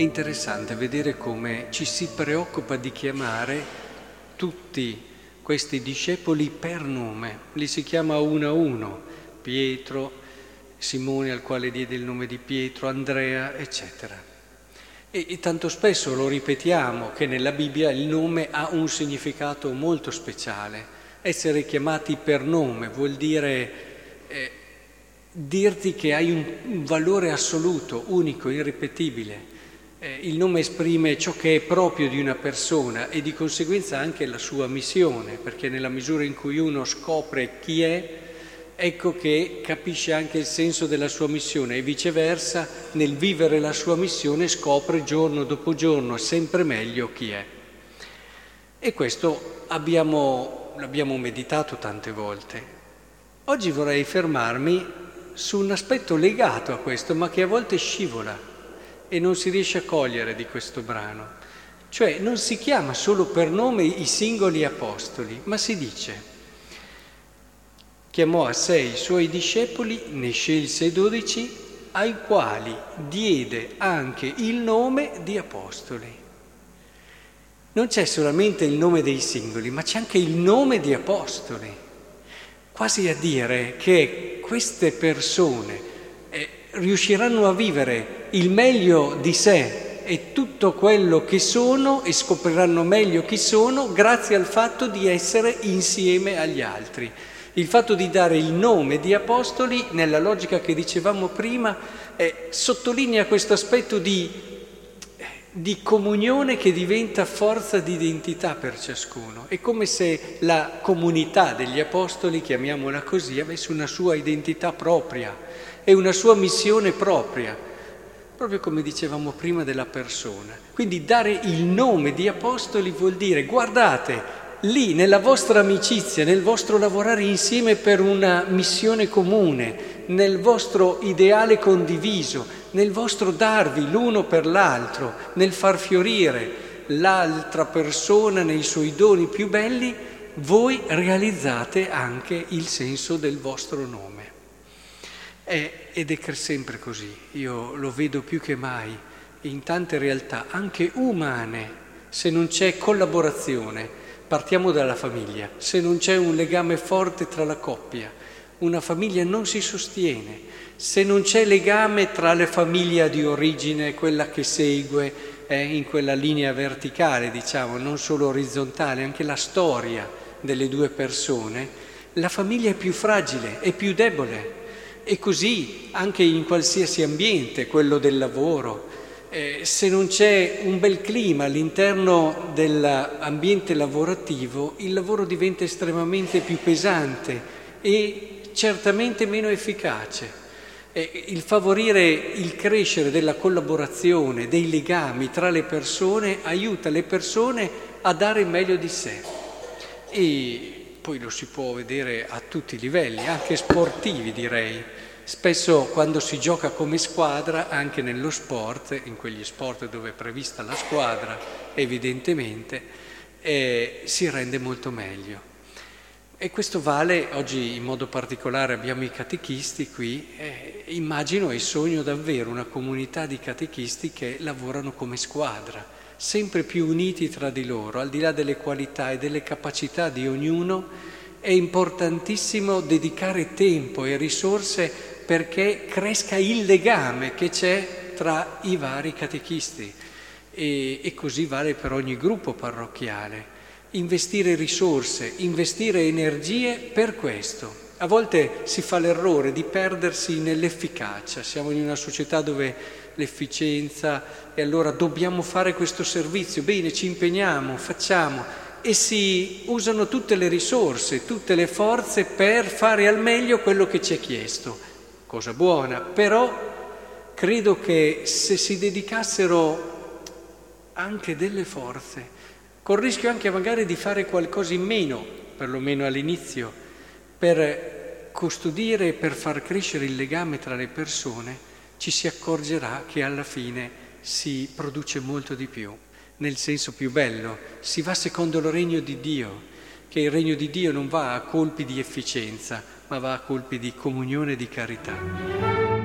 È interessante vedere come ci si preoccupa di chiamare tutti questi discepoli per nome, li si chiama uno a uno, Pietro, Simone al quale diede il nome di Pietro, Andrea, eccetera. E, e, tanto spesso lo ripetiamo che nella Bibbia il nome ha un significato molto speciale. Essere chiamati per nome vuol dire eh, dirti che hai un, un valore assoluto, unico, irripetibile. Eh, il nome esprime ciò che è proprio di una persona e di conseguenza anche la sua missione, perché nella misura in cui uno scopre chi è, ecco che capisce anche il senso della sua missione e viceversa nel vivere la sua missione scopre giorno dopo giorno sempre meglio chi è. E questo abbiamo, l'abbiamo meditato tante volte. Oggi vorrei fermarmi su un aspetto legato a questo, ma che a volte scivola e non si riesce a cogliere di questo brano. Cioè non si chiama solo per nome i singoli apostoli, ma si dice, chiamò a sé i suoi discepoli, ne scelse dodici, ai quali diede anche il nome di apostoli. Non c'è solamente il nome dei singoli, ma c'è anche il nome di apostoli, quasi a dire che queste persone riusciranno a vivere il meglio di sé e tutto quello che sono e scopriranno meglio chi sono grazie al fatto di essere insieme agli altri. Il fatto di dare il nome di apostoli, nella logica che dicevamo prima, eh, sottolinea questo aspetto di, di comunione che diventa forza di identità per ciascuno. È come se la comunità degli apostoli, chiamiamola così, avesse una sua identità propria e una sua missione propria proprio come dicevamo prima della persona. Quindi dare il nome di apostoli vuol dire guardate, lì nella vostra amicizia, nel vostro lavorare insieme per una missione comune, nel vostro ideale condiviso, nel vostro darvi l'uno per l'altro, nel far fiorire l'altra persona nei suoi doni più belli, voi realizzate anche il senso del vostro nome. È, ed è sempre così, io lo vedo più che mai in tante realtà, anche umane, se non c'è collaborazione, partiamo dalla famiglia, se non c'è un legame forte tra la coppia, una famiglia non si sostiene, se non c'è legame tra le famiglie di origine, quella che segue eh, in quella linea verticale, diciamo, non solo orizzontale, anche la storia delle due persone, la famiglia è più fragile, è più debole. E così anche in qualsiasi ambiente, quello del lavoro, eh, se non c'è un bel clima all'interno dell'ambiente lavorativo, il lavoro diventa estremamente più pesante e certamente meno efficace. Eh, il favorire il crescere della collaborazione, dei legami tra le persone, aiuta le persone a dare meglio di sé. E poi lo si può vedere a tutti i livelli, anche sportivi direi. Spesso quando si gioca come squadra, anche nello sport, in quegli sport dove è prevista la squadra, evidentemente, eh, si rende molto meglio. E questo vale, oggi in modo particolare abbiamo i catechisti qui, eh, immagino e sogno davvero una comunità di catechisti che lavorano come squadra sempre più uniti tra di loro, al di là delle qualità e delle capacità di ognuno, è importantissimo dedicare tempo e risorse perché cresca il legame che c'è tra i vari catechisti e, e così vale per ogni gruppo parrocchiale. Investire risorse, investire energie per questo. A volte si fa l'errore di perdersi nell'efficacia, siamo in una società dove l'efficienza e allora dobbiamo fare questo servizio, bene, ci impegniamo, facciamo. E si usano tutte le risorse, tutte le forze per fare al meglio quello che ci è chiesto, cosa buona, però credo che se si dedicassero anche delle forze, col rischio anche magari di fare qualcosa in meno, perlomeno all'inizio, per custodire e per far crescere il legame tra le persone, ci si accorgerà che alla fine si produce molto di più, nel senso più bello, si va secondo il regno di Dio, che il regno di Dio non va a colpi di efficienza, ma va a colpi di comunione e di carità.